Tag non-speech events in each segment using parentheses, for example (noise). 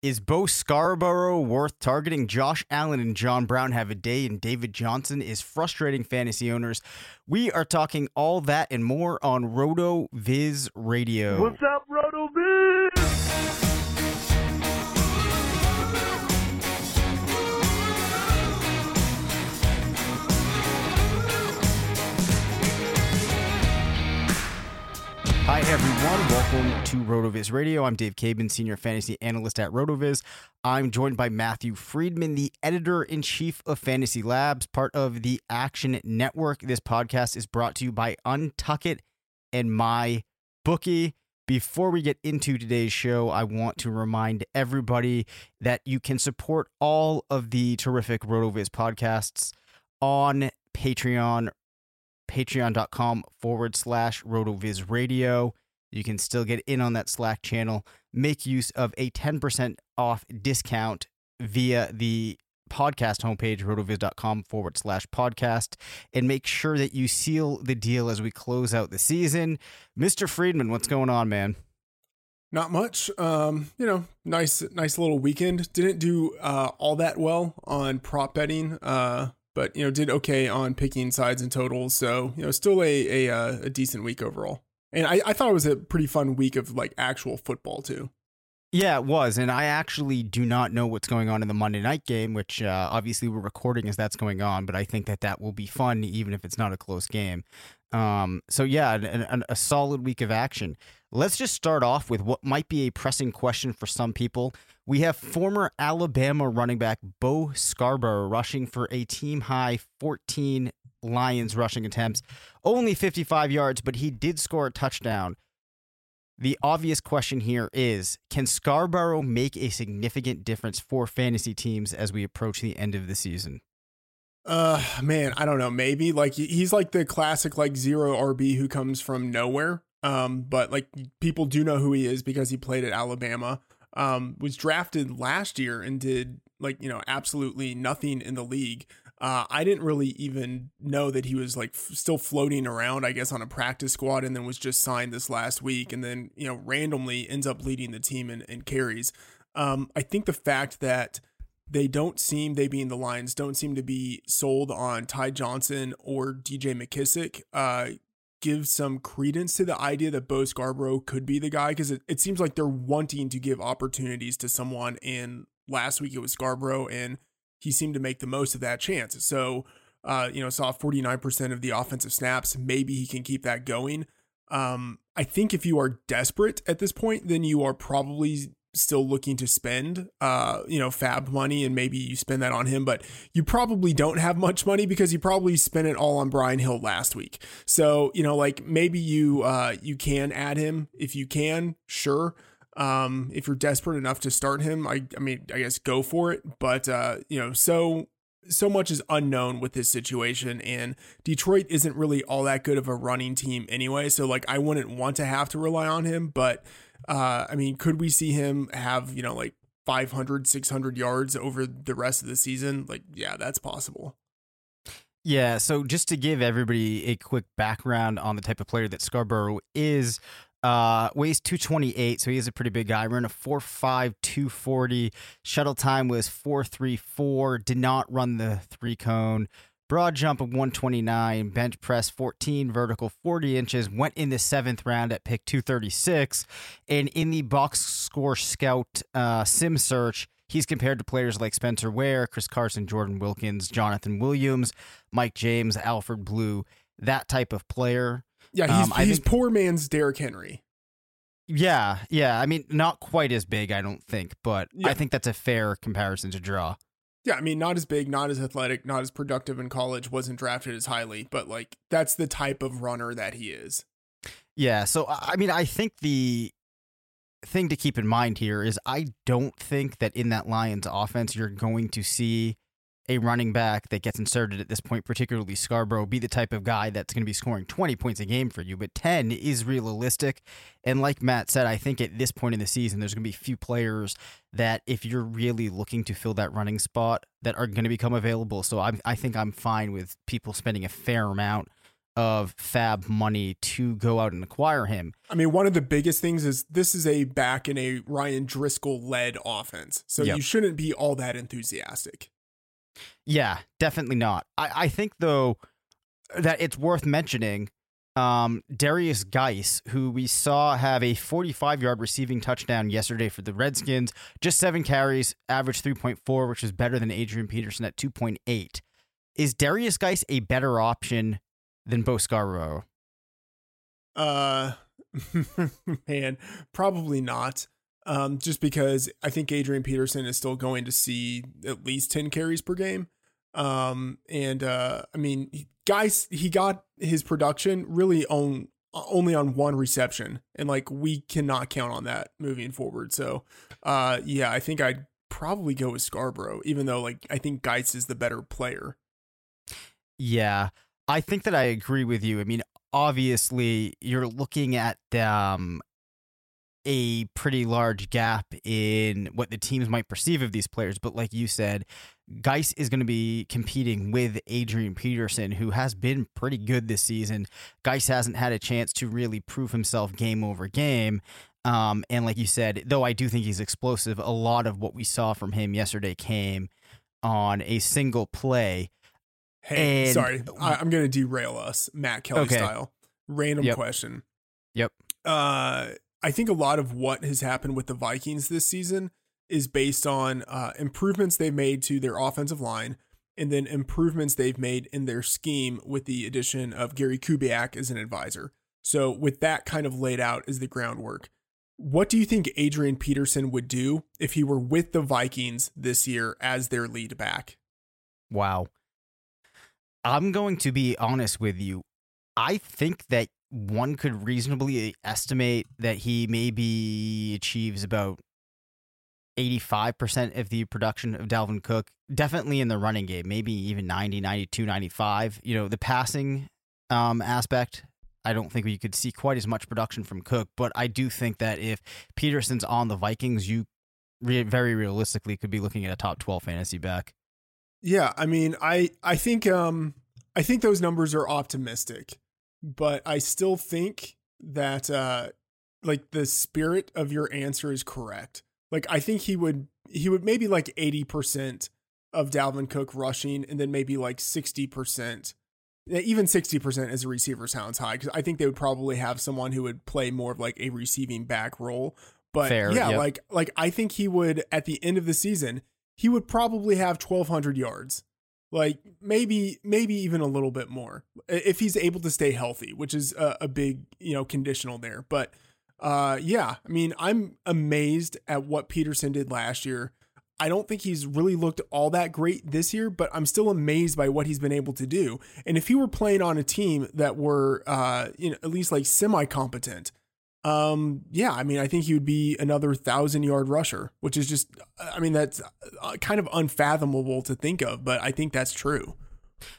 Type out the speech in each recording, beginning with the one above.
Is Bo Scarborough worth targeting? Josh Allen and John Brown have a day, and David Johnson is frustrating fantasy owners. We are talking all that and more on RotoViz Radio. What's up, Hi, everyone. Welcome to RotoViz Radio. I'm Dave Caban, Senior Fantasy Analyst at RotoViz. I'm joined by Matthew Freedman, the Editor in Chief of Fantasy Labs, part of the Action Network. This podcast is brought to you by Untuckit and My Bookie. Before we get into today's show, I want to remind everybody that you can support all of the terrific RotoViz podcasts on Patreon patreon.com forward slash rotoviz radio you can still get in on that slack channel make use of a 10% off discount via the podcast homepage rotoviz.com forward slash podcast and make sure that you seal the deal as we close out the season mr freedman what's going on man Not much. Um, you know, nice, nice little weekend. Didn't do uh, all that well on prop betting, uh, but you know, did okay on picking sides and totals. So you know, still a a, uh, a decent week overall. And I, I thought it was a pretty fun week of like actual football too. Yeah, it was. And I actually do not know what's going on in the Monday night game, which uh, obviously we're recording as that's going on, but I think that that will be fun, even if it's not a close game. Um, so, yeah, an, an, a solid week of action. Let's just start off with what might be a pressing question for some people. We have former Alabama running back Bo Scarborough rushing for a team high 14 Lions rushing attempts, only 55 yards, but he did score a touchdown. The obvious question here is Can Scarborough make a significant difference for fantasy teams as we approach the end of the season? Uh, man, I don't know. Maybe like he's like the classic like zero RB who comes from nowhere. Um, but like people do know who he is because he played at Alabama. Um, was drafted last year and did like you know absolutely nothing in the league. Uh, I didn't really even know that he was like f- still floating around, I guess, on a practice squad, and then was just signed this last week, and then you know randomly ends up leading the team in, in carries. Um, I think the fact that they don't seem they being the Lions don't seem to be sold on Ty Johnson or DJ McKissic. Uh, gives some credence to the idea that Bo Scarborough could be the guy because it, it seems like they're wanting to give opportunities to someone. And last week it was Scarborough, and he seemed to make the most of that chance. So, uh, you know, saw 49% of the offensive snaps. Maybe he can keep that going. Um, I think if you are desperate at this point, then you are probably still looking to spend uh you know FAAB money and maybe you spend that on him but you probably don't have much money because you probably spent it all on Brian Hill last week. So you know like maybe you uh you can add him. If you can sure. Um if you're desperate enough to start him I I mean I guess go for it. But uh you know so so much is unknown with this situation and Detroit isn't really all that good of a running team anyway. So like I wouldn't want to have to rely on him but uh, I mean, could we see him have, you know, like 500, 600 yards over the rest of the season? Like, yeah, that's possible. Yeah, so just to give everybody a quick background on the type of player that Scarborough is, uh, weighs 228, so he is a pretty big guy. Ran a 4.5, 240. Shuttle time was 4.34. Did not run the three cone broad jump of 129, bench press 14, vertical 40 inches, went in the seventh round at pick 236. And in the box score scout uh, sim search, he's compared to players like Spencer Ware, Chris Carson, Jordan Wilkins, Jonathan Williams, Mike James, Alfred Blue, that type of player. Yeah, he's, um, he's think, poor man's Derrick Henry. Yeah, yeah. I mean, not quite as big, I don't think, but yeah. I think that's a fair comparison to draw. Yeah, I mean, not as big, not as athletic, not as productive in college, wasn't drafted as highly, but like that's the type of runner that he is. Yeah, so I mean, I think the thing to keep in mind here is I don't think that in that Lions offense you're going to see a running back that gets inserted at this point, particularly Scarborough, be the type of guy that's going to be scoring 20 points a game for you, but 10 is realistic. And like Matt said, I think at this point in the season, there's going to be few players that, if you're really looking to fill that running spot, that are going to become available. So I, I think I'm fine with people spending a fair amount of FAAB money to go out and acquire him. I mean, one of the biggest things is this is a back in a Ryan Driskel led offense. So yep. you shouldn't be all that enthusiastic. Yeah, definitely not. I, I think though that it's worth mentioning um, Derrius Guice, who we saw have a 45 yard receiving touchdown yesterday for the Redskins, just seven carries, average 3.4, which is better than Adrian Peterson at 2.8. Is Derrius Guice a better option than Bo Scarborough? Uh, (laughs) man, probably not um, just because I think Adrian Peterson is still going to see at least 10 carries per game. Um, and uh, I mean, guys, he got his production really on only on one reception, and like we cannot count on that moving forward. So, uh, yeah, I think I'd probably go with Scarborough, even though like I think Guice is the better player. Yeah, I think that I agree with you. I mean, obviously, you're looking at um, a pretty large gap in what the teams might perceive of these players. But like you said, Guice is going to be competing with Adrian Peterson, who has been pretty good this season. Guice hasn't had a chance to really prove himself game over game. Um, and like you said, though I do think he's explosive, a lot of what we saw from him yesterday came on a single play. Hey, and, sorry, I, am going to derail us, Matt Kelly okay. style. Random yep. question. Yep. Uh, I think a lot of what has happened with the Vikings this season is based on uh, improvements they've made to their offensive line and then improvements they've made in their scheme with the addition of Gary Kubiak as an advisor. So, with that kind of laid out as the groundwork, what do you think Adrian Peterson would do if he were with the Vikings this year as their lead back? Wow. I'm going to be honest with you. I think that one could reasonably estimate that he maybe achieves about 85% of the production of Dalvin Cook, definitely in the running game, maybe even 90, 92, 95. You know, the passing um, aspect, I don't think we could see quite as much production from Cook, but I do think that if Peterson's on the Vikings, you re- very realistically could be looking at a top 12 fantasy back. Yeah, I mean, I I think um I think those numbers are optimistic but I still think that uh like the spirit of your answer is correct. Like I think he would he would maybe like 80% of Dalvin Cook rushing and then maybe like 60% even 60% as a receiver sounds high cuz I think they would probably have someone who would play more of like a receiving back role. But Fair, yeah, yep. like like I think he would at the end of the season, he would probably have 1200 yards like maybe maybe even a little bit more if he's able to stay healthy which is a, a, big you know conditional there but uh, yeah, I mean, I'm amazed at what Peterson did last year. I don't think he's really looked all that great this year, but I'm still amazed by what he's been able to do. And if he were playing on a team that were, uh, you know, at least like semi competent, um, yeah, I mean, I think he would be another thousand yard rusher, which is just, I mean, that's uh, kind of unfathomable to think of, but I think that's true.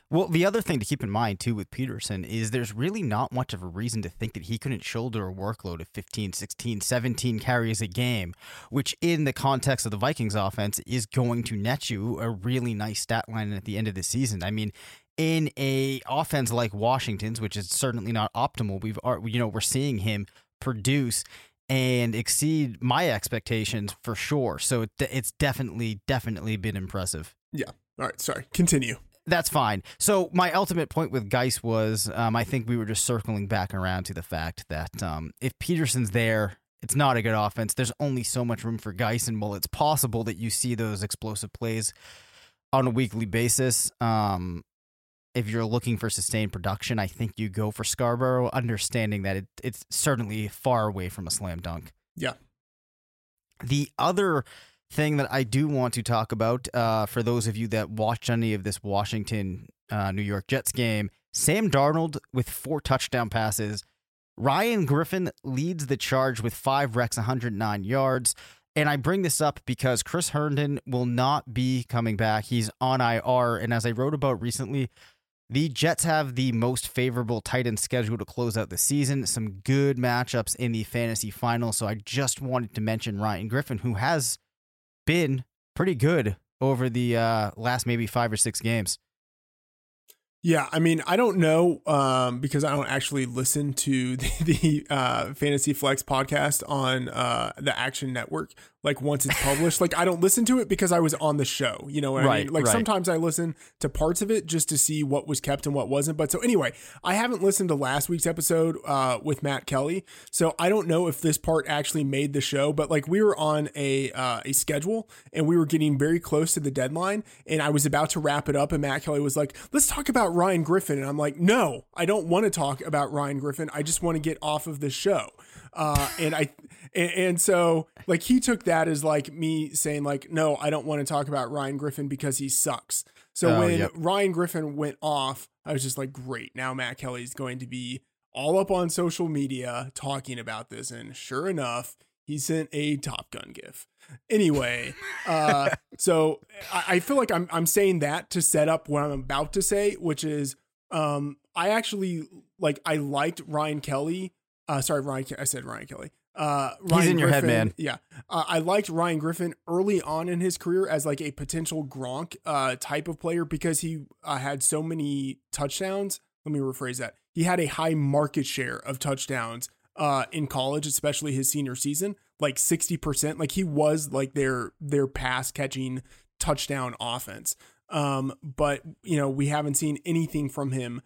Well, the other thing to keep in mind too with Peterson is there's really not much of a reason to think that he couldn't shoulder a workload of 15, 16, 17 carries a game, which in the context of the Vikings offense is going to net you a really nice stat line at the end of the season. I mean, in a offense like Washington's, which is certainly not optimal, we've you know, we're seeing him produce and exceed my expectations for sure. So it's definitely definitely been impressive. Yeah. All right, sorry. Continue that's fine. So my ultimate point with Guice was, um, I think we were just circling back around to the fact that um, if Peterson's there, it's not a good offense. There's only so much room for Guice, and while it's possible that you see those explosive plays on a weekly basis, um, if you're looking for sustained production, I think you go for Scarborough, understanding that it, it's certainly far away from a slam dunk. Yeah. The other thing that I do want to talk about uh, for those of you that watched any of this Washington uh, New York Jets game. Sam Darnold with four touchdown passes. Ryan Griffin leads the charge with five recs, 109 yards. And I bring this up because Chris Herndon will not be coming back. He's on IR. And as I wrote about recently, the Jets have the most favorable tight end schedule to close out the season. Some good matchups in the fantasy final. So I just wanted to mention Ryan Griffin, who has been pretty good over the uh, last maybe five or six games. Yeah, I mean, I don't know um, because I don't actually listen to the, (laughs) the uh, Fantasy Flex podcast on uh, the Action Network. Like once it's published, like I don't listen to it because I was on the show. You know what right, I mean? Like right. sometimes I listen to parts of it just to see what was kept and what wasn't. But so anyway, I haven't listened to last week's episode uh, with Matt Kelly, so I don't know if this part actually made the show. But like we were on a uh, a schedule and we were getting very close to the deadline, and I was about to wrap it up, and Matt Kelly was like, "Let's talk about Ryan Griffin," and I'm like, "No, I don't want to talk about Ryan Griffin. I just want to get off of the show." Uh, and I and, and, so like he took that as like me saying like no I don't want to talk about Ryan Griffin because he sucks. So oh, when yep. Ryan Griffin went off, I was just like great. Now Matt Kelly's going to be all up on social media talking about this, and sure enough, he sent a Top Gun gif. Anyway, uh, (laughs) so I, I feel like I'm I'm saying that to set up what I'm about to say, which is um I actually like I liked Ryan Kelly uh, sorry, Ryan. I said Ryan Kelly. Uh, Ryan He's in Griffin, your head, man. Yeah, uh, I liked Ryan Griffin early on in his career as like a potential Gronk uh, type of player because he uh, had so many touchdowns. Let me rephrase that. He had a high market share of touchdowns uh, in college, especially his senior season, like sixty percent. Like he was like their their pass catching touchdown offense. Um, but you know we haven't seen anything from him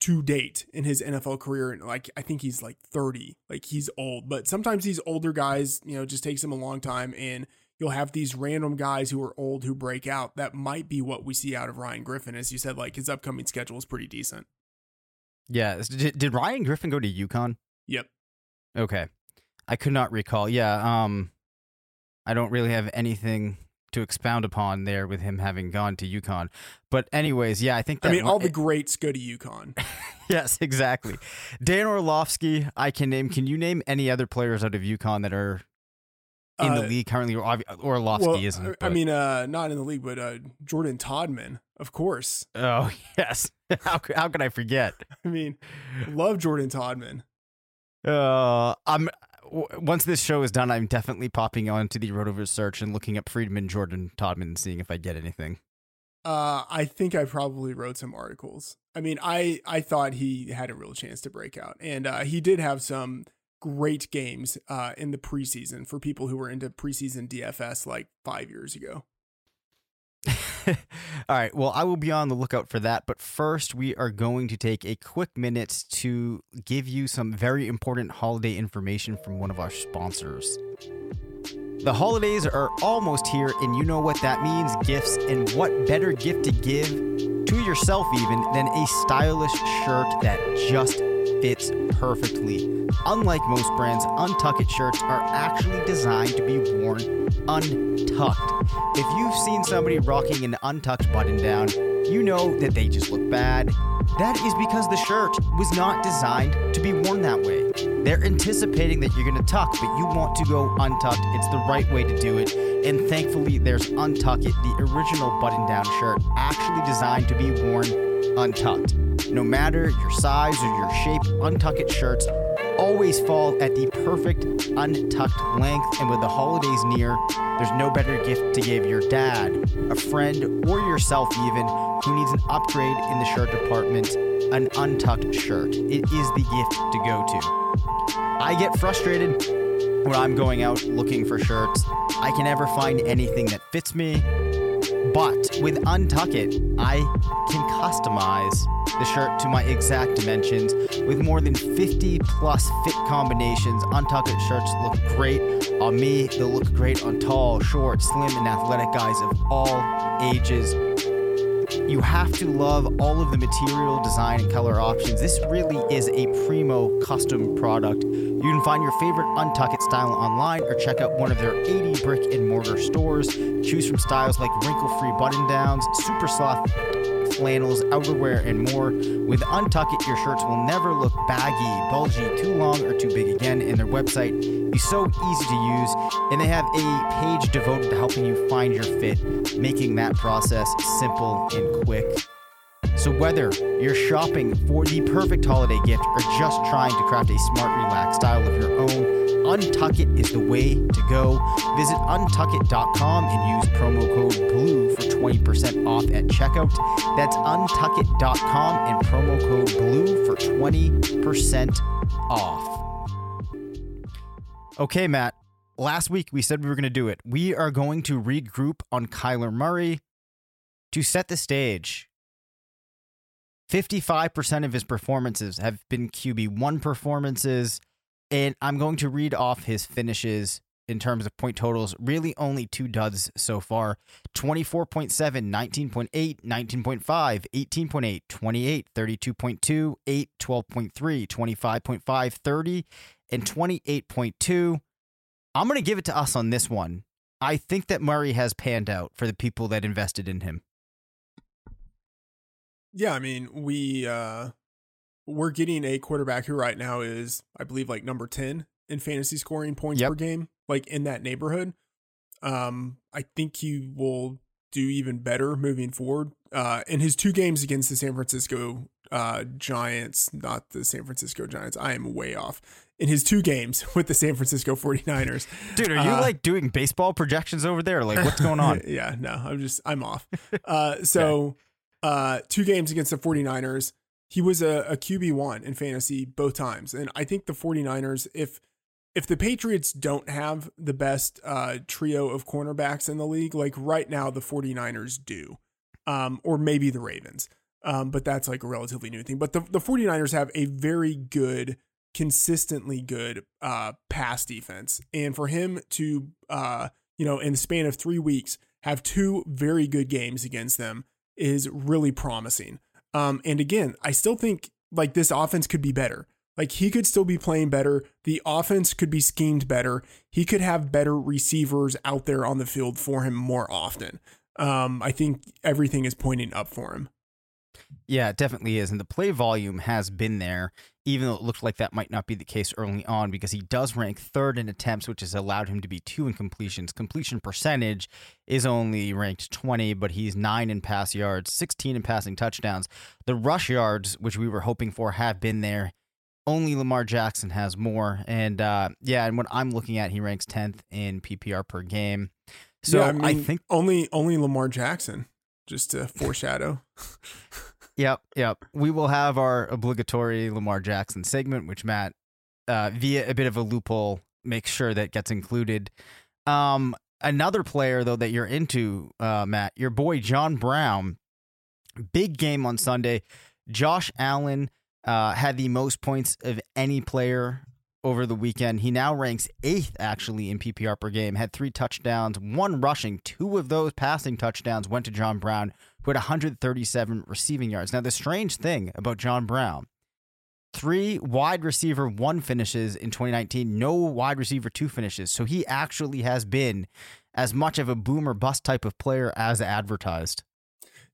to date in his NFL career. And like, I think he's like 30, like he's old, but sometimes these older guys, you know, just takes him a long time. And you'll have these random guys who are old who break out. That might be what we see out of Ryan Griffin. As you said, like his upcoming schedule is pretty decent. Yeah. Did, did Ryan Griffin go to UConn? Yep. Okay. I could not recall. Yeah. Um, I don't really have anything to expound upon there with him having gone to UConn. But anyways, yeah, I think I mean all the greats go to UConn. (laughs) yes, exactly. Dan Orlovsky, I can name. Can you name any other players out of UConn that are in uh, the league currently? Or Orlovsky well, isn't. But. I mean, uh, not in the league, but uh, Jordan Todman, of course. Oh (laughs) yes, how how could I forget? (laughs) I mean, love Jordan Todman. Uh, I'm once this show is done, I'm definitely popping onto the Rotoviz search and looking up Freedman, Jordan, Todman, seeing if I get anything. Uh, I think I probably wrote some articles. I mean, I I thought he had a real chance to break out, and uh, he did have some great games uh, in the preseason for people who were into preseason DFS like five years ago. (laughs) All right. Well, I will be on the lookout for that. But first, we are going to take a quick minute to give you some very important holiday information from one of our sponsors. The holidays are almost here, and you know what that means gifts. And what better gift to give to yourself, even, than a stylish shirt that just fits perfectly. Unlike most brands, untucked shirts are actually designed to be worn untucked. If you've seen somebody rocking an untucked button down, you know that they just look bad. That is because the shirt was not designed to be worn that way. They're anticipating that you're going to tuck, but you want to go untucked. It's the right way to do it. And thankfully, there's Untuckit, the original button down shirt, actually designed to be worn untucked. No matter your size or your shape, Untuckit shirts always fall at the perfect untucked length. And with the holidays near, there's no better gift to give your dad, a friend, or yourself even who needs an upgrade in the shirt department, an untucked shirt. It is the gift to go to. I get frustrated when I'm going out looking for shirts. I can never find anything that fits me. But with Untuckit, I can customize the shirt to my exact dimensions. With more than 50 plus fit combinations, Untuckit shirts look great on me. They'll look great on tall, short, slim, and athletic guys of all ages. You have to love all of the material, design, and color options. This really is a primo custom product. You can find your favorite Untuckit style online or check out one of their 80 brick and mortar stores. Choose from styles like wrinkle free button downs, super soft flannels, outerwear, and more. With Untuckit, your shirts will never look baggy, bulgy, too long, or too big again, and their website is so easy to use. And they have a page devoted to helping you find your fit, making that process simple and quick. So, whether you're shopping for the perfect holiday gift or just trying to craft a smart, relaxed style of your own, Untuckit is the way to go. Visit untuckit.com and use promo code BLUE for 20% off at checkout. That's untuckit.com and promo code BLUE for 20% off. Okay, Matt. Last week we said we were going to do it. We are going to regroup on Kyler Murray to set the stage 55% of his performances have been QB1 performances. And I'm going to read off his finishes in terms of point totals. Really, only two duds so far 24.7, 19.8, 19.5, 18.8, 28, 32.2, 8, 12.3, 25.5, 30, and 28.2. I'm going to give it to us on this one. I think that Murray has panned out for the people that invested in him. Yeah, I mean, we uh we're getting a quarterback who right now is, I believe, like number 10 in fantasy scoring points Yep. per game, like in that neighborhood. Um, I think he will do even better moving forward. Uh, in his two games against the San Francisco uh, Giants, not the San Francisco Giants, I am way off. In his two games (laughs) with the San Francisco 49ers. Dude, are you Uh, like doing baseball projections over there? Like, what's going on? (laughs) yeah, no, I'm just I'm off. (laughs) Uh so uh two games against the 49ers, he was a, a QB1 in fantasy both times. And I think the 49ers if if the Patriots don't have the best uh trio of cornerbacks in the league, like right now the 49ers do. Um or maybe the Ravens. Um but that's like a relatively new thing. But the the 49ers have a very good consistently good uh pass defense. And for him to uh you know, in the span of three weeks, have two very good games against them is really promising. Um, and again, I still think like this offense could be better. Like he could still be playing better. The offense could be schemed better. He could have better receivers out there on the field for him more often. Um, I think everything is pointing up for him. Yeah, it definitely is. And the play volume has been there, even though it looked like that might not be the case early on, because he does rank third in attempts, which has allowed him to be two in completions. Completion percentage is only ranked 20, but he's nine in pass yards, 16 in passing touchdowns. The rush yards, which we were hoping for, have been there. Only Lamar Jackson has more. And uh, yeah, and what I'm looking at, he ranks 10th in PPR per game. So Yeah, I, mean, think only only Lamar Jackson, just to foreshadow. (laughs) Yep, yep. We will have our obligatory Lamar Jackson segment, which Matt, uh, via a bit of a loophole, makes sure that gets included. Um, another player though that you're into, uh, Matt, your boy John Brown, big game on Sunday. Josh Allen uh, had the most points of any player over the weekend. He now ranks eighth actually in PPR per game. Had three touchdowns, one rushing. Two of those passing touchdowns went to John Brown, who had 137 receiving yards. Now the strange thing about John Brown, three wide receiver one finishes in 2019, no wide receiver two finishes. So he actually has been as much of a boomer bust type of player as advertised.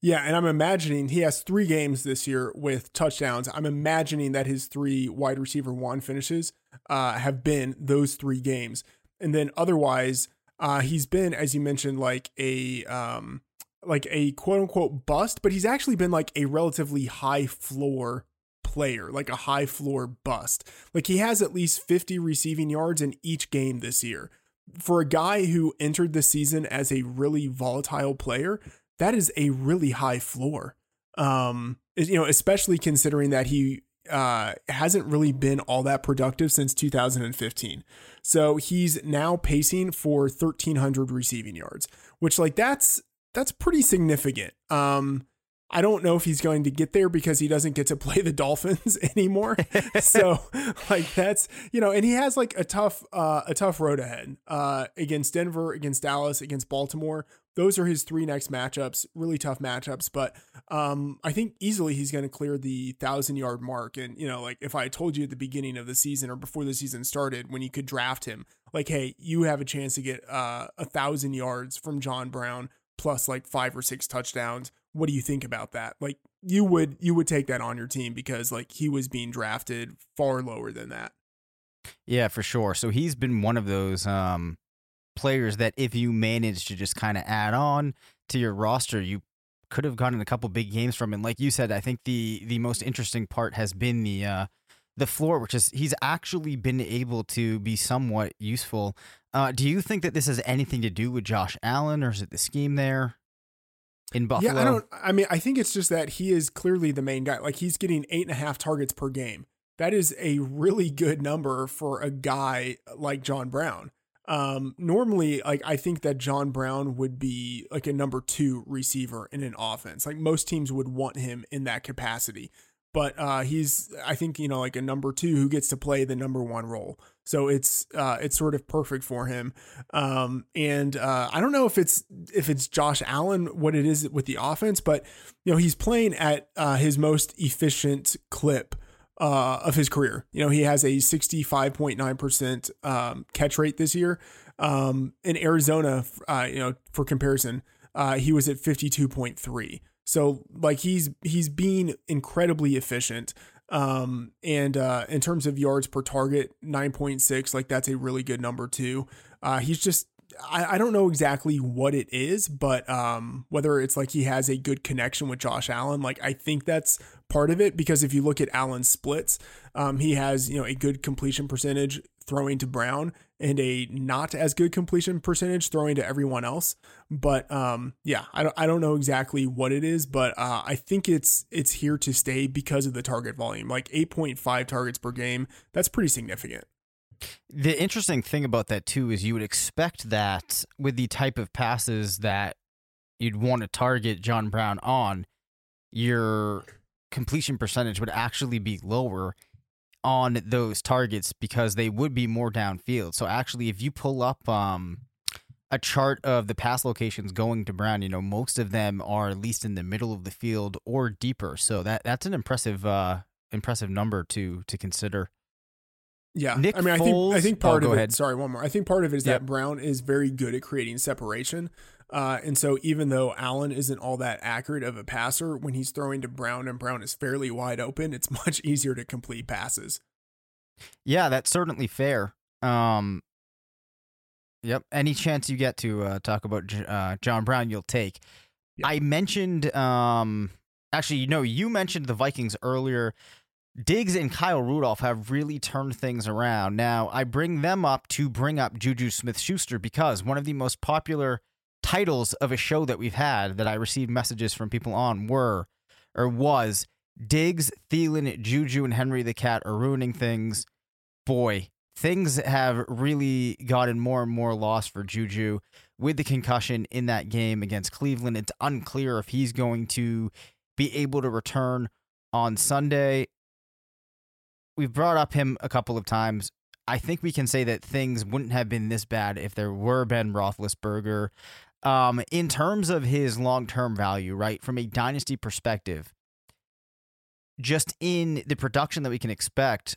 Yeah, and I'm imagining he has three games this year with touchdowns. I'm imagining that his three wide receiver one finishes uh, have been those three games, and then otherwise, uh, he's been, as you mentioned, like a um, like a quote unquote bust, but he's actually been like a relatively high floor player, like a high floor bust. Like he has at least 50 receiving yards in each game this year. For a guy who entered the season as a really volatile player, that is a really high floor. Um, you know, especially considering that he uh, hasn't really been all that productive since 2015. So he's now pacing for 1300 receiving yards, which like that's that's pretty significant. Um, I don't know if he's going to get there because he doesn't get to (laughs) play the Dolphins (laughs) anymore. so (laughs) like that's you know, and he has like a tough uh, a tough road ahead uh, against Denver, against Dallas, against Baltimore. Those are his three next matchups, really tough matchups. But um, I think easily he's going to clear the thousand yard mark. And you know, like if I told you at the beginning of the season or before the season started, when you could draft him, like, hey, you have a chance to get uh, a thousand yards from John Brown plus like five or six touchdowns what do you think about that? Like you would you would take that on your team because like he was being drafted far lower than that. Yeah, for sure. So he's been one of those um players that if you manage to just kind of add on to your roster, you could have gotten a couple big games from him. Like you said, I think the the most interesting part has been the uh the floor, which is he's actually been able to be somewhat useful. Uh, do you think that this has anything to do with Josh Allen, or is it the scheme there? in Buffalo. Yeah, I don't. I mean, I think it's just that he is clearly the main guy. Like he's getting eight and a half targets per game. That is a really good number for a guy like John Brown. Um, normally, like I think that John Brown would be like a number two receiver in an offense. Like most teams would want him in that capacity but uh, he's I think you know like a number two who gets to play the number one role. So it's uh, it's sort of perfect for him. Um, and uh, I don't know if it's if it's Josh Allen what it is with the offense, but you know he's playing at uh, his most efficient clip. Uh, of his career, you know, he has a 65.9% um, catch rate this year. Um, in Arizona, uh, you know, for comparison, uh, he was at 52.3. So like he's he's being incredibly efficient. Um, and uh, in terms of yards per target, 9.6, like that's a really good number too. Uh, he's just I, I don't know exactly what it is, but um, whether it's like he has a good connection with Josh Allen, like I think that's part of it because if you look at Allen's splits, um, he has you know a good completion percentage throwing to Brown and a not as good completion percentage throwing to everyone else. But um, yeah, I don't I don't know exactly what it is, but uh, I think it's it's here to stay because of the target volume. Like 8.5 targets per game, that's pretty significant. The interesting thing about that too is you would expect that with the type of passes that you'd want to target John Brown on, your completion percentage would actually be lower on those targets because they would be more downfield. So actually, if you pull up um, a chart of the pass locations going to Brown, you know most of them are at least in the middle of the field or deeper. So that that's an impressive uh, impressive number to to consider. Yeah, Nick I mean, Foles, I think I think part oh, of it. Ahead. Sorry, one more. I think part of it is yep. that Brown is very good at creating separation. Uh, and so even though Allen isn't all that accurate of a passer, when he's throwing to Brown and Brown is fairly wide open, it's (laughs) much easier to complete passes. Yeah, that's certainly fair. Um, yep. Any chance you get to uh, talk about uh, John Brown, you'll take. Yep. I mentioned, um, actually, you know, you mentioned the Vikings earlier. Diggs and Kyle Rudolph have really turned things around. Now, I bring them up to bring up Juju Smith Schuster because one of the most popular titles of a show that we've had that I received messages from people on were or was Diggs, Thielen, Juju, and Henry the Cat are ruining things. Boy, things have really gotten more and more lost for Juju with the concussion in that game against Cleveland. It's unclear if he's going to be able to return on Sunday. We've brought up him a couple of times. I think we can say that things wouldn't have been this bad if there were Ben Roethlisberger. Um, in terms of his long term value, right, from a dynasty perspective, just in the production that we can expect,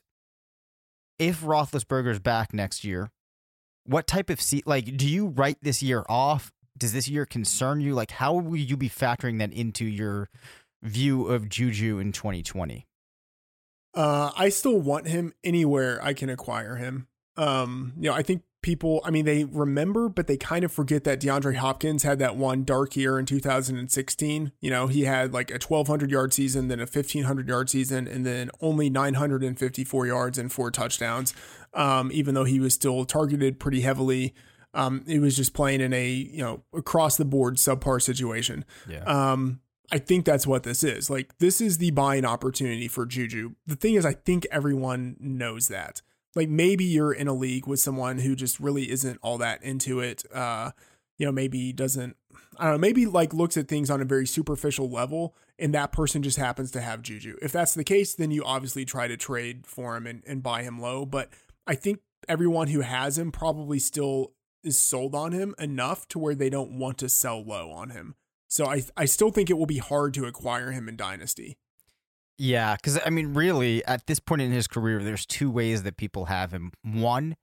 if Roethlisberger's back next year, what type of seat? Like, do you write this year off? Does this year concern you? Like, how will you be factoring that into your view of Juju in 2020? Uh, I still want him anywhere I can acquire him. Um, you know, I think people, I mean, they remember, but they kind of forget that DeAndre Hopkins had that one dark year in 2016. You know, he had like a 1,200 yard season, then a 1,500 yard season, and then only 954 yards and four touchdowns. Um, even though he was still targeted pretty heavily. Um, he was just playing in a, you know, across the board subpar situation. Yeah. Um, I think that's what this is. Like, this is the buying opportunity for Juju. The thing is, I think everyone knows that like maybe you're in a league with someone who just really isn't all that into it. Uh, you know, maybe doesn't, I don't know, maybe like looks at things on a very superficial level and that person just happens to have Juju. If that's the case, then you obviously try to trade for him and, and buy him low. But I think everyone who has him probably still is sold on him enough to where they don't want to sell low on him. So I I still think it will be hard to acquire him in Dynasty. Yeah, because I mean, really, at this point in his career, there's two ways that people have him. One,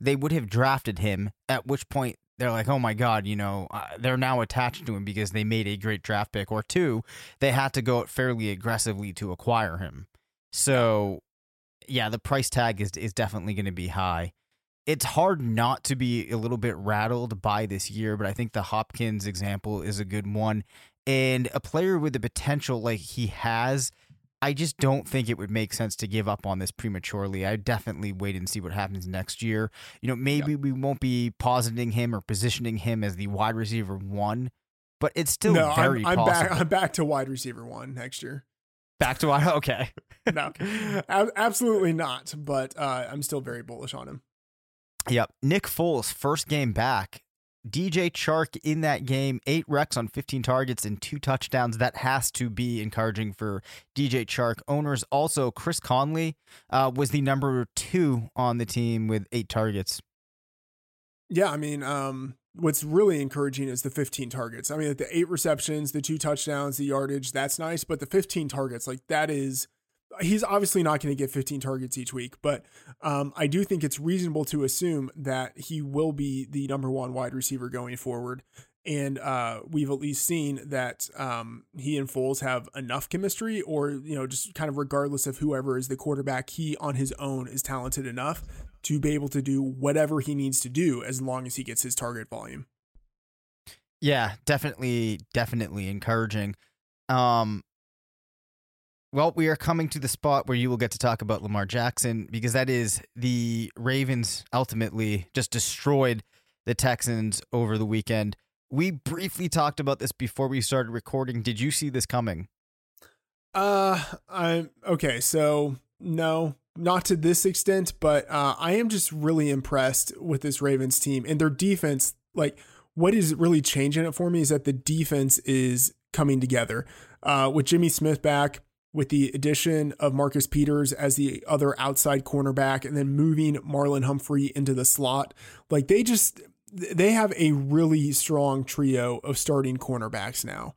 they would have drafted him, at which point they're like, oh my God, you know, uh, they're now attached to him because they made a great draft pick. Or two, they had to go fairly aggressively to acquire him. So, yeah, the price tag is, is definitely going to be high. It's hard not to be a little bit rattled by this year, but I think the Hopkins example is a good one. And a player with the potential like he has I just don't think it would make sense to give up on this prematurely. I definitely wait and see what happens next year. You know, maybe we won't be positing him or positioning him as the wide receiver one, but it's still no, very I'm, I'm back. I'm back to wide receiver one next year. Back to wide. (laughs) Okay. no, (laughs) absolutely not. But uh, I'm still very bullish on him. Yep. Nick Foles, first game back. DJ Chark in that game, eight recs on 15 targets and two touchdowns. That has to be encouraging for DJ Chark. Owners also, Chris Conley uh, was the number two on the team with eight targets. Yeah, I mean, um, what's really encouraging is the 15 targets. I mean, the eight receptions, the two touchdowns, the yardage, that's nice. But the 15 targets, like that is he's obviously not going to get 15 targets each week, but um, I do think it's reasonable to assume that he will be the number one wide receiver going forward. And uh, we've at least seen that um, he and Foles have enough chemistry, or you know, just kind of regardless of whoever is the quarterback, he on his own is talented enough to be able to do whatever he needs to do as long as he gets his target volume. Yeah, definitely, definitely encouraging. Um, well, we are coming to the spot where you will get to talk about Lamar Jackson because that is the Ravens ultimately just destroyed the Texans over the weekend. We briefly talked about this before we started recording. Did you see this coming? Uh, I'm okay. So no, not to this extent, but uh, I am just really impressed with this Ravens team and their defense. Like, what is really changing it for me is that the defense is coming together. Uh, with Jimmy Smith back, with the addition of Marcus Peters as the other outside cornerback and then moving Marlon Humphrey into the slot. Like they just they have a really strong trio of starting cornerbacks now.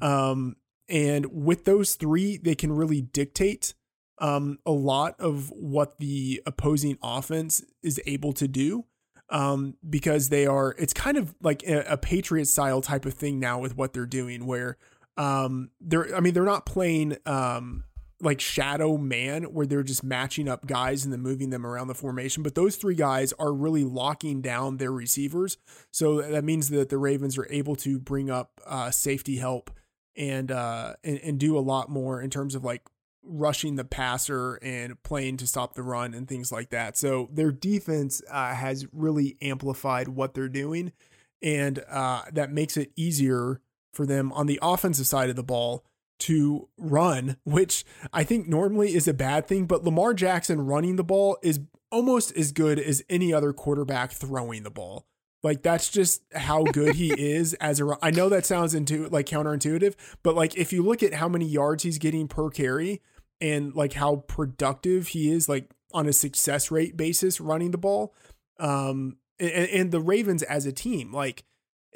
Um, and with those three, they can really dictate um, a lot of what the opposing offense is able to do. Um, because they are, it's kind of like a, a Patriot style type of thing now with what they're doing, where um they're i mean they're not playing um like shadow man where they're just matching up guys and then moving them around the formation but those three guys are really locking down their receivers. So that means that the ravens are able to bring up uh safety help and uh and, and do a lot more in terms of like rushing the passer and playing to stop the run and things like that. So their defense uh, has really amplified what they're doing and uh that makes it easier for them on the offensive side of the ball to run, which I think normally is a bad thing, but Lamar Jackson running the ball is almost as good as any other quarterback throwing the ball. Like that's just how good he (laughs) is as a I know that sounds into like counterintuitive, but like if you look at how many yards he's getting per carry and like how productive he is like on a success rate basis running the ball, um and, and the Ravens as a team, like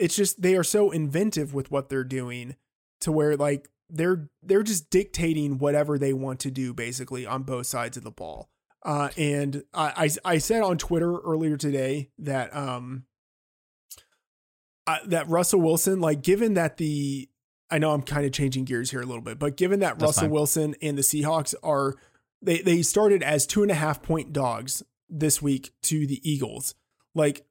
it's just they are so inventive with what they're doing to where like they're they're just dictating whatever they want to do basically on both sides of the ball. Uh, and I, I I said on Twitter earlier today that um uh, that Russell Wilson, like given that the I know I'm kind of changing gears here a little bit, but given that That's Russell fine. Wilson and the Seahawks are they they started as two and a half point dogs this week to the Eagles. Like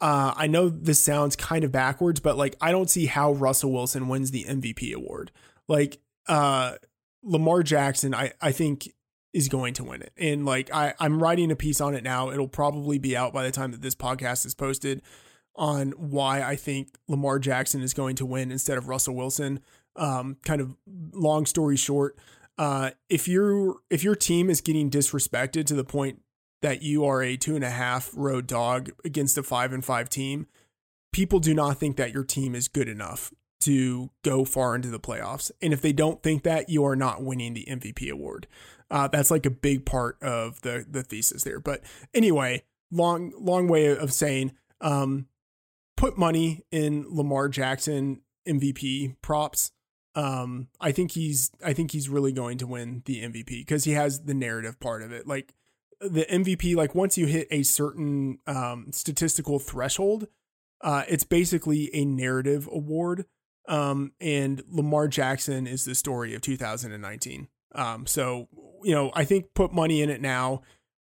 uh, I know this sounds kind of backwards, but like I don't see how Russell Wilson wins the MVP award. Like uh, Lamar Jackson, I I think is going to win it, and like I I'm writing a piece on it now. It'll probably be out by the time that this podcast is posted on why I think Lamar Jackson is going to win instead of Russell Wilson. Um, kind of long story short, uh, if you if your team is getting disrespected to the point that you are a two and a half road dog against a five and five team, people do not think that your team is good enough to go far into the playoffs. And if they don't think that, you are not winning the MVP award. Uh, that's like a big part of the the thesis there. But anyway, long long way of saying, um, put money in Lamar Jackson MVP props. Um, I think he's I think he's really going to win the MVP because he has the narrative part of it. Like the MVP, like once you hit a certain um, statistical threshold, uh, it's basically a narrative award. Um, and Lamar Jackson is the story of 2019. Um, so you know, I think put money in it now.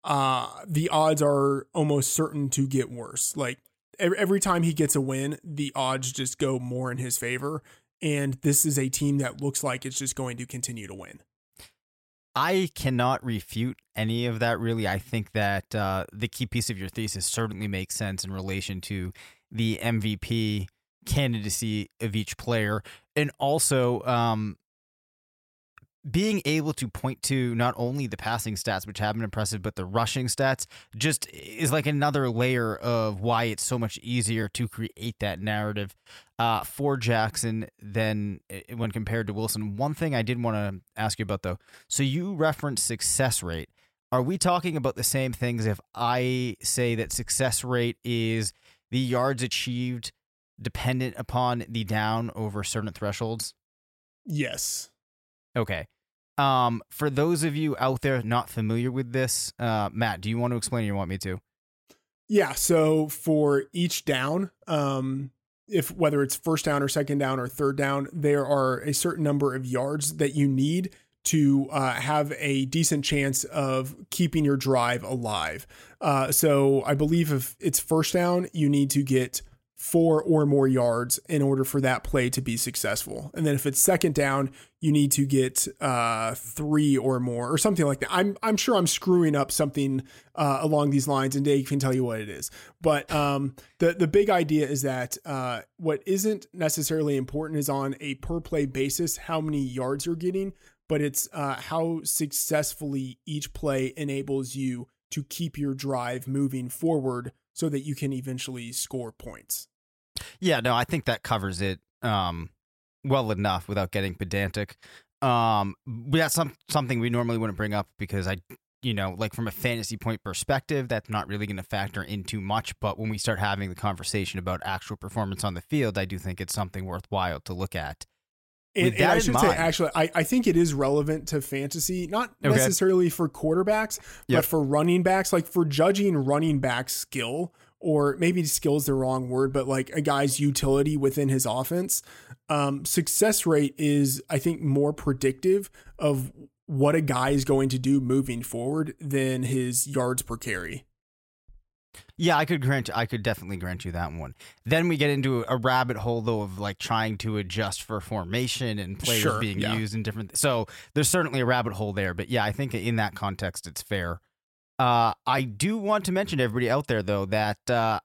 Uh, the odds are almost certain to get worse. Like every, every time he gets a win, the odds just go more in his favor. And this is a team that looks like it's just going to continue to win. I cannot refute any of that. Really, I think that uh, the key piece of your thesis certainly makes sense in relation to the MVP candidacy of each player, and also um, being able to point to not only the passing stats, which have been impressive, but the rushing stats just is like another layer of why it's so much easier to create that narrative uh, for Jackson than uh, when compared to Wilson. One thing I did want to ask you about though. So you referenced success rate. Are we talking about the same things if I say that success rate is the yards achieved dependent upon the down over certain thresholds? Yes. Okay. Um, for those of you out there not familiar with this, uh, Matt, do you want to explain or you want me to? Yeah. So for each down, um, if whether it's first down or second down or third down, there are a certain number of yards that you need to uh, have a decent chance of keeping your drive alive. Uh, so I believe if it's first down, you need to get four or more yards in order for that play to be successful. And then if it's second down, you need to get uh, three or more or something like that. I'm I'm sure I'm screwing up something uh, along these lines, and Dave can tell you what it is. But um, the the big idea is that uh, what isn't necessarily important is on a per play basis how many yards you're getting, but it's uh, how successfully each play enables you to keep your drive moving forward so that you can eventually score points. Yeah, no, I think that covers it um, well enough without getting pedantic. Um, but that's some something we normally wouldn't bring up because I, you know, like from a fantasy point perspective, that's not really going to factor in too much. But when we start having the conversation about actual performance on the field, I do think it's something worthwhile to look at. And, and I should say, actually, I, I think it is relevant to fantasy, not Okay. necessarily for quarterbacks, Yep. but for running backs, like for judging running back skill, or maybe skill is the wrong word, but like a guy's utility within his offense. Um, success rate is, I think, more predictive of what a guy is going to do moving forward than his yards per carry. Yeah, I could grant I could definitely grant you that one. Then we get into a rabbit hole though of like trying to adjust for formation and players Sure, being yeah. used in different so there's certainly a rabbit hole there, but yeah, I think in that context it's fair. Uh I do want to mention to everybody out there though that uh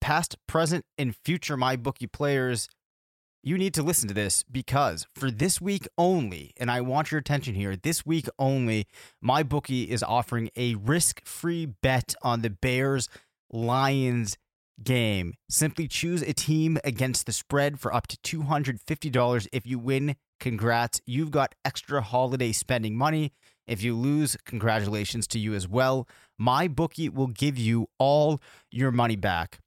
past, present, and future MyBookie players you need to listen to this because for this week only, and I want your attention here, this week only, MyBookie is offering a risk free bet on the Bears Lions game. Simply choose a team against the spread for up to $250. If you win, congrats. You've got extra holiday spending money. If you lose, congratulations to you as well. MyBookie will give you all your money back.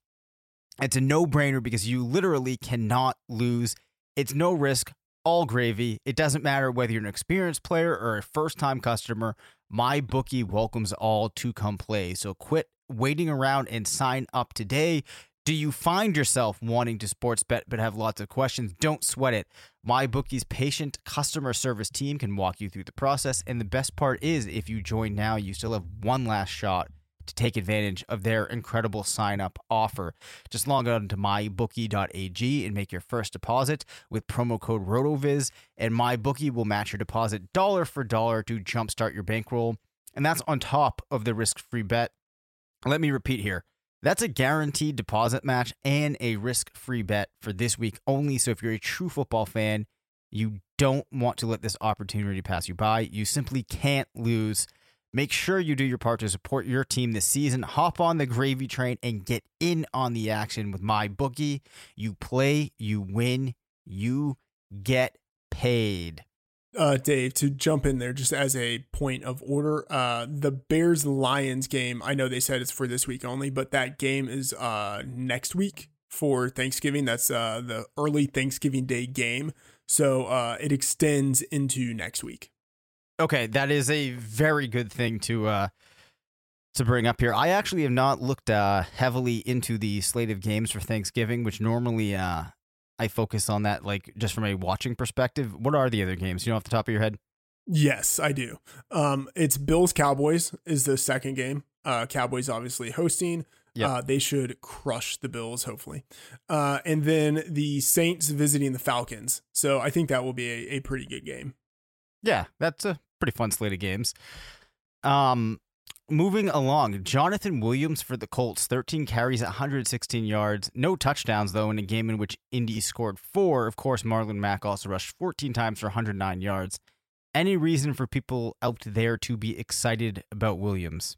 It's a no brainer because you literally cannot lose. It's no risk, all gravy. It doesn't matter whether you're an experienced player or a first time customer, MyBookie welcomes all to come play. So quit waiting around and sign up today. Do you find yourself wanting to sports bet but have lots of questions? Don't sweat it. MyBookie's patient customer service team can walk you through the process. And the best part is, if you join now, you still have one last shot to take advantage of their incredible sign up offer. Just log on to mybookie.ag and make your first deposit with promo code RotoViz, and MyBookie will match your deposit dollar for dollar to jumpstart your bankroll. And that's on top of the risk free bet. Let me repeat here. That's a guaranteed deposit match and a risk free bet for this week only. So if you're a true football fan, you don't want to let this opportunity pass you by. You simply can't lose. Make sure you do your part to support your team this season. Hop on the gravy train and get in on the action with MyBookie. You play, you win, you get paid uh, Dave, to jump in there just as a point of order, uh, the Bears Lions game, I know they said it's for this week only, but that game is uh, next week for Thanksgiving. That's uh, the early Thanksgiving Day game. So uh, it extends into next week. Okay, that is a very good thing to uh, to bring up here. I actually have not looked uh, heavily into the slate of games for Thanksgiving, which normally uh, I focus on that, like just from a watching perspective. What are the other games? You know, off the top of your head? Yes, I do. Um, it's Bills Cowboys is the second game. Uh, Cowboys obviously hosting. Yep. Uh, they should crush the Bills, hopefully. Uh, and then the Saints visiting the Falcons. So I think that will be a, a pretty good game. Yeah, that's a pretty fun slate of games. Um, Moving along, Jonathan Williams for the Colts, 13 carries, 116 yards, no touchdowns though in a game in which Indy scored four. Of course, Marlon Mack also rushed 14 times for 109 yards. Any reason for people out there to be excited about Williams?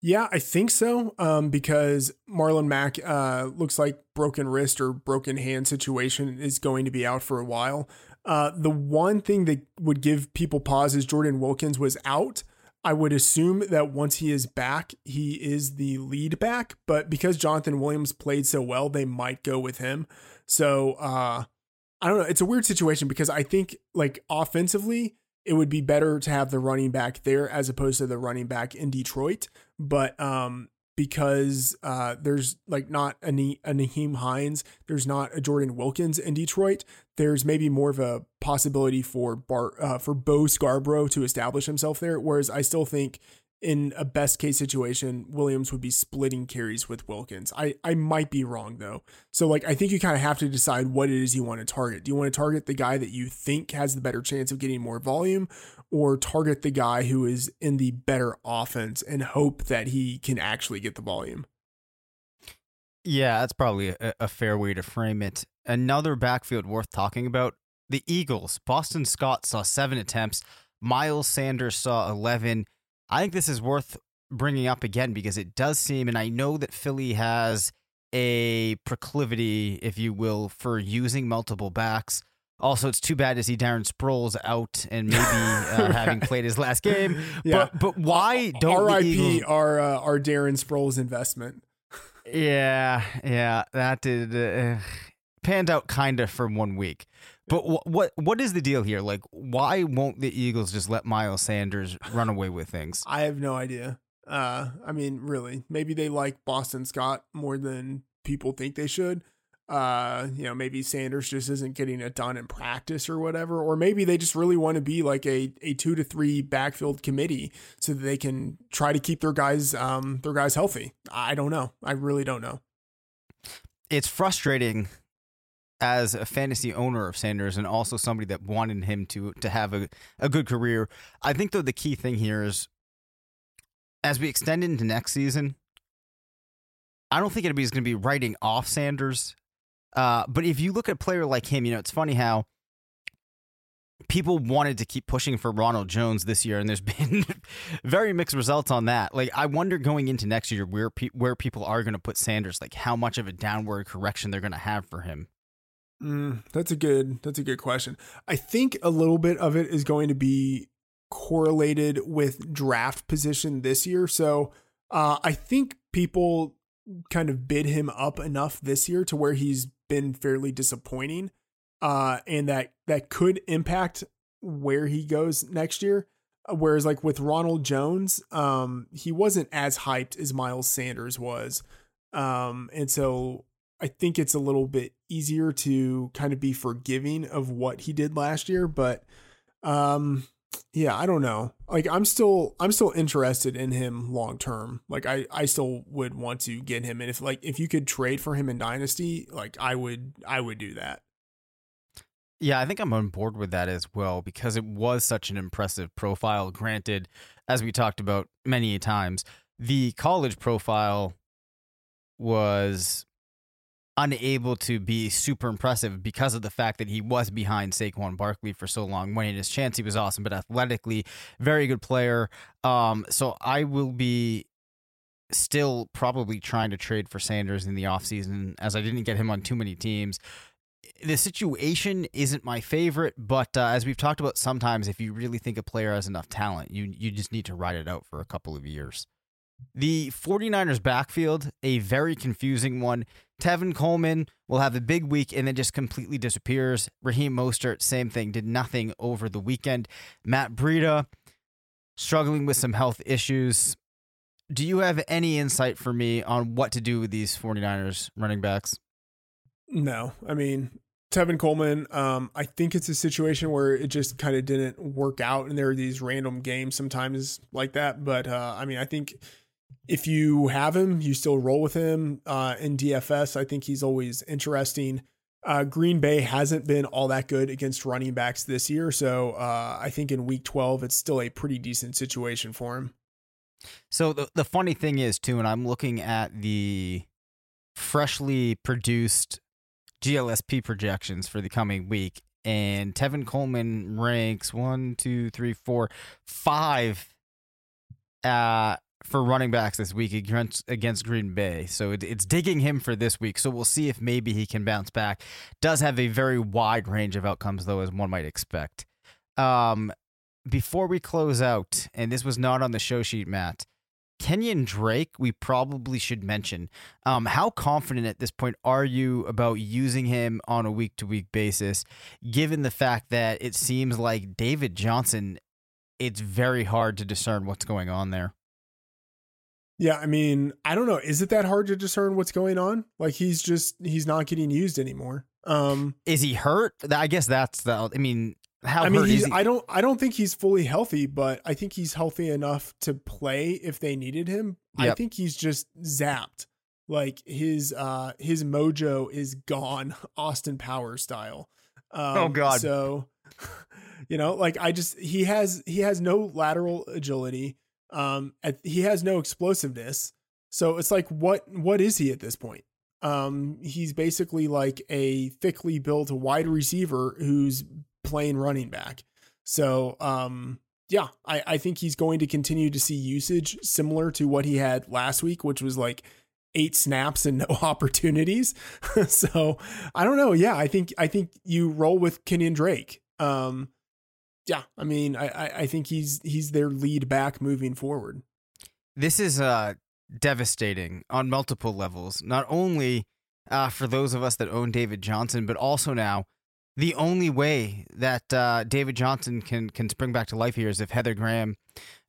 Yeah, I think so. Um, because Marlon Mack uh, looks like broken wrist or broken hand situation is going to be out for a while. Uh, the one thing that would give people pause is Jordan Wilkins was out. I would assume that once he is back, he is the lead back, but because Jonathan Williams played so well, they might go with him. So uh I don't know. It's a weird situation because I think like offensively, it would be better to have the running back there as opposed to the running back in Detroit. But um because uh, there's like not a, ne- a Nyheim Hines, there's not a Jordan Wilkins in Detroit. There's maybe more of a possibility for Bart uh, for Bo Scarborough to establish himself there. Whereas I still think in a best case situation, Williams would be splitting carries with Wilkins. I, I might be wrong though. So like I think you kind of have to decide what it is you want to target. Do you want to target the guy that you think has the better chance of getting more volume or target the guy who is in the better offense and hope that he can actually get the volume? Yeah, that's probably a, a fair way to frame it. Another backfield worth talking about the Eagles. Boston Scott saw seven attempts. Miles Sanders saw 11. I think this is worth bringing up again because it does seem, and I know that Philly has a proclivity, if you will, for using multiple backs. Also, it's too bad to see Darren Sproles out and maybe (laughs) uh, having played his last game. Yeah. But but why don't R.I.P. Eagles... our uh, our Darren Sproles investment? yeah, yeah, that did uh, panned out kind of for one week. But wh- what what is the deal here? Like, why won't the Eagles just let Miles Sanders run away with things? I have no idea. Uh, I mean, really, maybe they like Boston Scott more than people think they should. Uh, you know, maybe Sanders just isn't getting it done in practice or whatever, or maybe they just really want to be like a, a two to three backfield committee so that they can try to keep their guys um their guys healthy. I don't know. I really don't know. It's frustrating as a fantasy owner of Sanders and also somebody that wanted him to to have a, a good career. I think though the key thing here is as we extend into next season, I don't think anybody's going to be writing off Sanders. Uh, but if you look at a player like him, you know, it's funny how people wanted to keep pushing for Ronald Jones this year, and there's (laughs) been very mixed results on that. Like, I wonder going into next year where pe- where people are going to put Sanders, like how much of a downward correction they're going to have for him. Mm, that's a good. That's a good question. I think a little bit of it is going to be correlated with draft position this year. So uh, I think people kind of bid him up enough this year to where he's been fairly disappointing. uh, and that that could impact where he goes next year. Whereas like with Ronald Jones, um, he wasn't as hyped as Miles Sanders was, um, and so I think it's a little bit easier to kind of be forgiving of what he did last year. But um, yeah, I don't know. Like I'm still I'm still interested in him long term. Like I I still would want to get him and if like if you could trade for him in dynasty, like I would I would do that. Yeah, I think I'm on board with that as well because it was such an impressive profile. Granted, as we talked about many times, the college profile was unable to be super impressive because of the fact that he was behind Saquon Barkley for so long. Winning his chance, he was awesome, but athletically, very good player. Um, so I will be still probably trying to trade for Sanders in the offseason as I didn't get him on too many teams. The situation isn't my favorite, but uh, as we've talked about, sometimes if you really think a player has enough talent, you you just need to ride it out for a couple of years. The 49ers backfield, a very confusing one. Tevin Coleman will have a big week and then just completely disappears. Raheem Mostert, same thing, did nothing over the weekend. Matt Breida, struggling with some health issues. Do you have any insight for me on what to do with these 49ers running backs? No. I mean, Tevin Coleman, um, I think it's a situation where it just kind of didn't work out, and there are these random games sometimes like that. But uh, I mean, I think if you have him, you still roll with him uh, in DFS. I think he's always interesting. Uh, Green Bay hasn't been all that good against running backs this year, so uh, I think in Week 12 it's still a pretty decent situation for him. So the the funny thing is too, and I'm looking at the freshly produced GLSP projections for the coming week, and Tevin Coleman ranks one, two, three, four, five uh, for running backs this week against against Green Bay. So it, it's digging him for this week. So we'll see if maybe he can bounce back. Does have a very wide range of outcomes though, as one might expect. Um, before we close out, and this was not on the show sheet, Matt. Kenyon Drake, we probably should mention. Um, how confident at this point are you about using him on a week to week basis, given the fact that it seems like David Johnson, it's very hard to discern what's going on there? Yeah, I mean, I don't know. Is it that hard to discern what's going on? Like he's just he's not getting used anymore. Um Is he hurt? I guess that's the. I mean, how I mean, he's, he? I don't I don't think he's fully healthy, but I think he's healthy enough to play if they needed him. I think he's just zapped. Like his uh his mojo is gone, (laughs) Austin Power style. Um, Oh, God. So (laughs) you know, like I just he has he has no lateral agility. Um he has no explosiveness. So it's like what what is he at this point? Um he's basically like a thickly built wide receiver who's playing running back. So um yeah, I, I think he's going to continue to see usage similar to what he had last week, which was like eight snaps and no (laughs) opportunities. (laughs) so I don't know. Yeah, I think I think you roll with Kenyon Drake. Um yeah, I mean I, I, think he's he's their lead back moving forward. this is uh devastating on multiple levels. Not only uh, for those of us that own David Johnson, but also now the only way that uh, David Johnson can can spring back to life here is if Heather Graham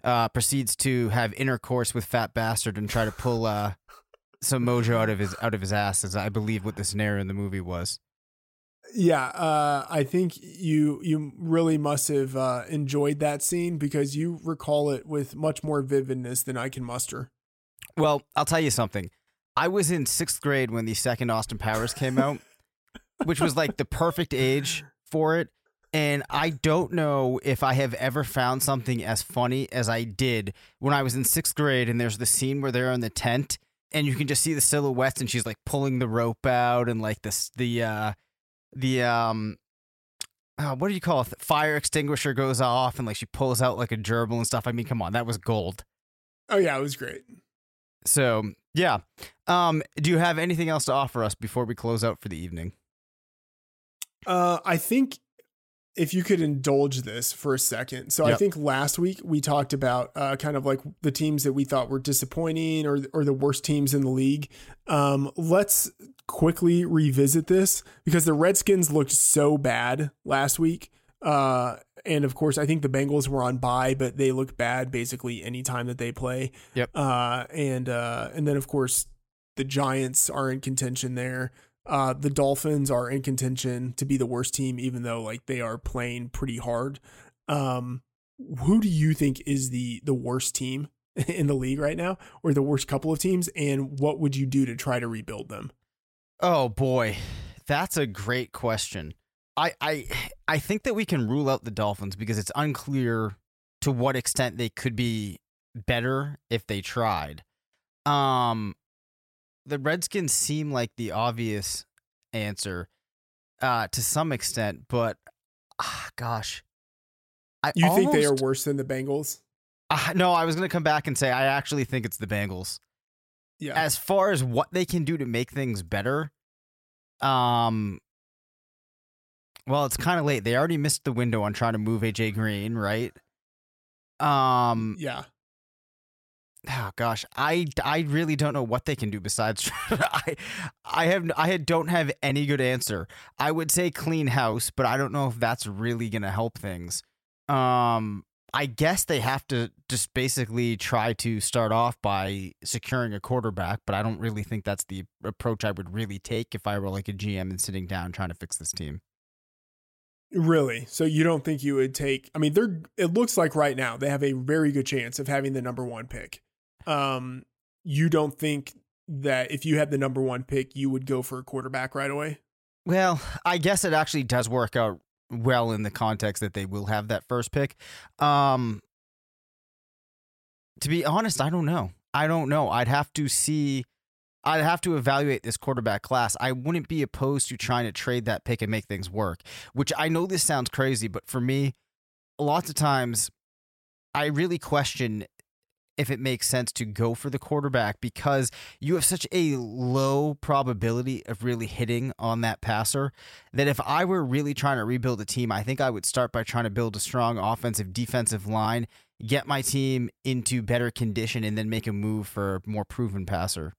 uh, proceeds to have intercourse with Fat Bastard and try to pull uh, some mojo out of his out of his ass, as I believe what the scenario in the movie was. Yeah, uh, I think you you really must have uh, enjoyed that scene because you recall it with much more vividness than I can muster. Well, I'll tell you something. I was in sixth grade when the second Austin Powers came out, which was like the perfect age for it. And I don't know if I have ever found something as funny as I did when I was in sixth grade. And there's the scene where they're in the tent, and you can just see the silhouettes, and she's like pulling the rope out, and like this the uh the um uh, what do you call it? Fire extinguisher goes off, and like she pulls out like a gerbil and stuff. I mean, come on, that was gold. Oh yeah, it was great. So yeah. Um, do you have anything else to offer us before we close out for the evening? Uh, I think if you could indulge this for a second. So I think last week we talked about uh, kind of like the teams that we thought were disappointing or or the worst teams in the league. Um, let's quickly revisit this because the Redskins looked so bad last week. Uh, and of course, I think the Bengals were on bye, but they look bad basically any time that they play. Yep. Uh, and uh, and then of course the Giants are in contention there. Uh, the Dolphins are in contention to be the worst team, even though like they are playing pretty hard. Um, who do you think is the the worst team (laughs) in the league right now, or the worst couple of teams? And what would you do to try to rebuild them? Oh boy, that's a great question. I I I think that we can rule out the Dolphins because it's unclear to what extent they could be better if they tried. Um the Redskins seem like the obvious answer uh to some extent, but ah, gosh. I You think they are worse than the Bengals? Uh, no, I was going to come back and say I actually think it's the Bengals. Yeah. As far as what they can do to make things better, um, well, it's kind of late. They already missed the window on trying to move AJ Green, right? Um, yeah. Oh gosh, I, I really don't know what they can do besides. (laughs) I I have I don't have any good answer. I would say clean house, but I don't know if that's really gonna help things. Um, I guess they have to just basically try to start off by securing a quarterback, but I don't really think that's the approach I would really take if I were like a GM and sitting down trying to fix this team. Really? So you don't think you would take? I mean, they're. It looks like right now they have a very good chance of having the number one pick. Um, you don't think that if you had the number one pick, you would go for a quarterback right away? Well, I guess it actually does work out well in the context that they will have that first pick. Um to be honest, I don't know. I don't know. I'd have to see I'd have to evaluate this quarterback class. I wouldn't be opposed to trying to trade that pick and make things work, which I know this sounds crazy, but for me, lots of times I really question if it makes sense to go for the quarterback because you have such a low probability of really hitting on that passer that if I were really trying to rebuild a team, I think I would start by trying to build a strong offensive defensive line, get my team into better condition, and then make a move for a more proven passer.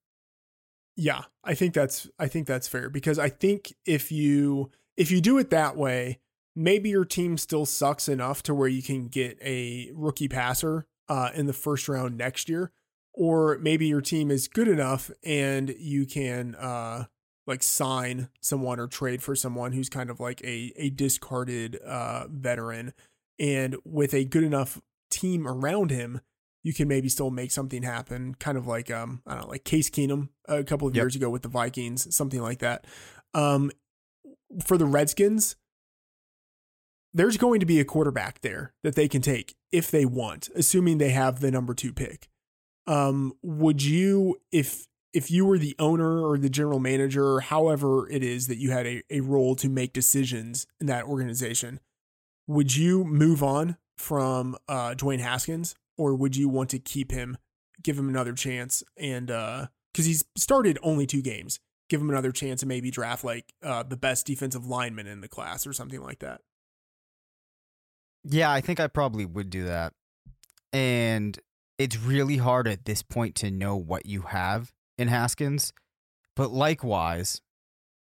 Yeah, I think that's I think that's fair because I think if you if you do it that way, maybe your team still sucks enough to where you can get a rookie passer uh, in the first round next year, or maybe your team is good enough and you can uh, like sign someone or trade for someone who's kind of like a a discarded uh, veteran, and with a good enough team around him, you can maybe still make something happen. Kind of like um I don't know, like Case Keenum a couple of Yep. years ago with the Vikings, something like that. Um, for the Redskins, there's going to be a quarterback there that they can take if they want, assuming they have the number two pick. Um, would you, if if you were the owner or the general manager, or however it is that you had a, a role to make decisions in that organization, would you move on from uh, Dwayne Haskins, or would you want to keep him, give him another chance, and because he's started only two games, give him another chance and maybe draft like uh, the best defensive lineman in the class or something like that? Yeah, I think I probably would do that. And it's really hard at this point to know what you have in Haskins. But likewise,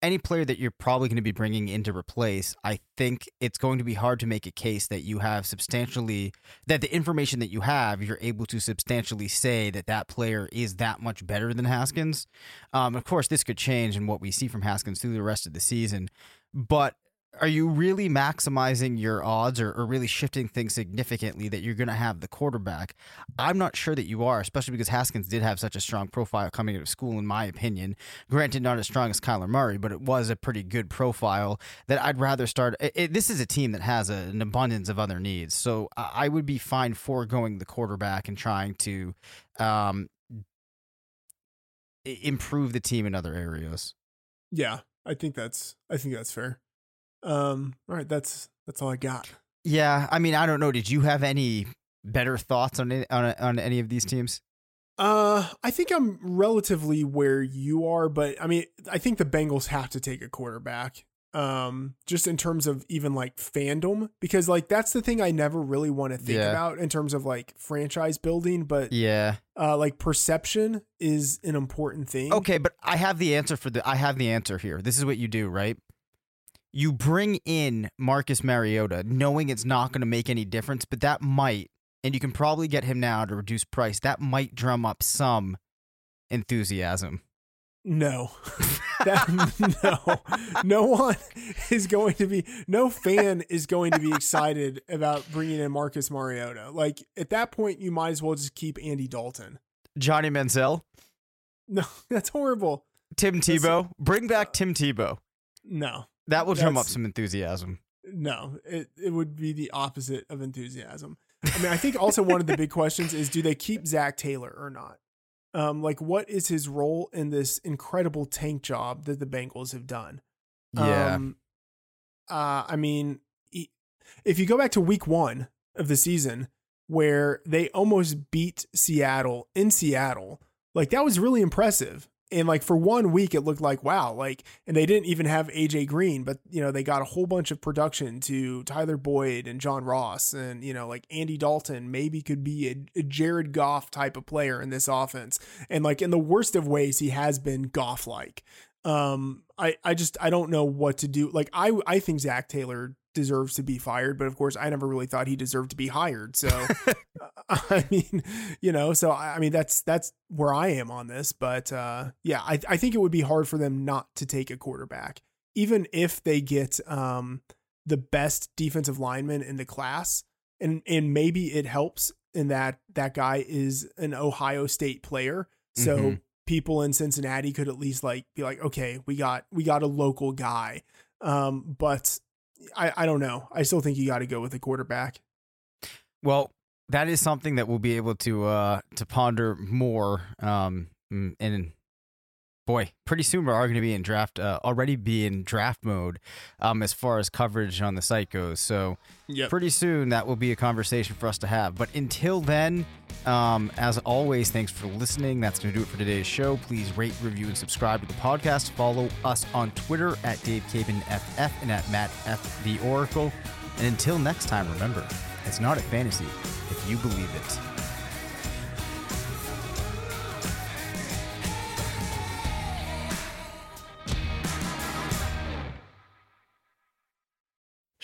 any player that you're probably going to be bringing in to replace, I think it's going to be hard to make a case that you have substantially, that the information that you have, you're able to substantially say that that player is that much better than Haskins. Um, of course, this could change in what we see from Haskins through the rest of the season. But are you really maximizing your odds or, or really shifting things significantly that you're going to have the quarterback? I'm not sure that you are, especially because Haskins did have such a strong profile coming out of school, in my opinion. Granted, not as strong as Kyler Murray, but it was a pretty good profile that I'd rather start. It, it- this is a team that has a, an abundance of other needs. So I, I would be fine foregoing the quarterback and trying to um, improve the team in other areas. Yeah, I think that's I think that's fair. Um, all right, that's that's all I got. Yeah, I mean, I don't know. Did you have any better thoughts on it, on on any of these teams? Uh, I think I'm relatively where you are, but I mean, I think the Bengals have to take a quarterback. um just in terms of even like fandom because like that's the thing I never really want to think Yeah. about in terms of like franchise building but Yeah. uh like perception is an important thing. Okay, but I have the answer for the I have the answer here. This is what you do, right? You bring in Marcus Mariota knowing it's not going to make any difference, but that might and you can probably get him now to reduce price. That might drum up some enthusiasm. No. (laughs) that, no. No one is going to be no fan is going to be excited about bringing in Marcus Mariota. Like at that point you might as well just keep Andy Dalton. Johnny Manziel, No, (laughs) that's horrible. Tim That's- Tebow, bring back Tim Tebow. No. That will drum up some enthusiasm. No, it, it would be the opposite of enthusiasm. I mean, I think also one of the big (laughs) questions is do they keep Zac Taylor or not? Um, like, what is his role in this incredible tank job that the Bengals have done? Yeah. Um, uh, I mean, he- if you go back to week one of the season where they almost beat Seattle in Seattle, like that was really impressive. And like for one week, it looked like wow, like, and they didn't even have AJ Green, but you know they got a whole bunch of production to Tyler Boyd and John Ross, and you know like Andy Dalton maybe could be a, a Jared Goff type of player in this offense, and like in the worst of ways, he has been Goff like um i i just i don't know what to do. Like i i think zac taylor deserves to be fired but of course i never really thought he deserved to be hired so (laughs) (laughs) i mean you know so i I mean that's that's where i am on this but uh yeah i i think it would be hard for them not to take a quarterback even if they get um the best defensive lineman in the class and and maybe it helps in that that guy is an ohio state player so Mhm. people in Cincinnati could at least like be like, okay, we got we got a local guy. Um, but I I don't know. I still think you got to go with a quarterback. Well, that is something that we'll be able to uh to ponder more. Um, mm, and boy, pretty soon we're going to be in draft. Uh, already be in draft mode. Um, as far as coverage on the site goes. So Yep. pretty soon that will be a conversation for us to have. But until then, um, as always, thanks for listening. That's going to do it for today's show. Please rate, review, and subscribe to the podcast. Follow us on Twitter at Dave Caban FF and at Matt F the Oracle. And until next time, remember, it's not a fantasy if you believe it.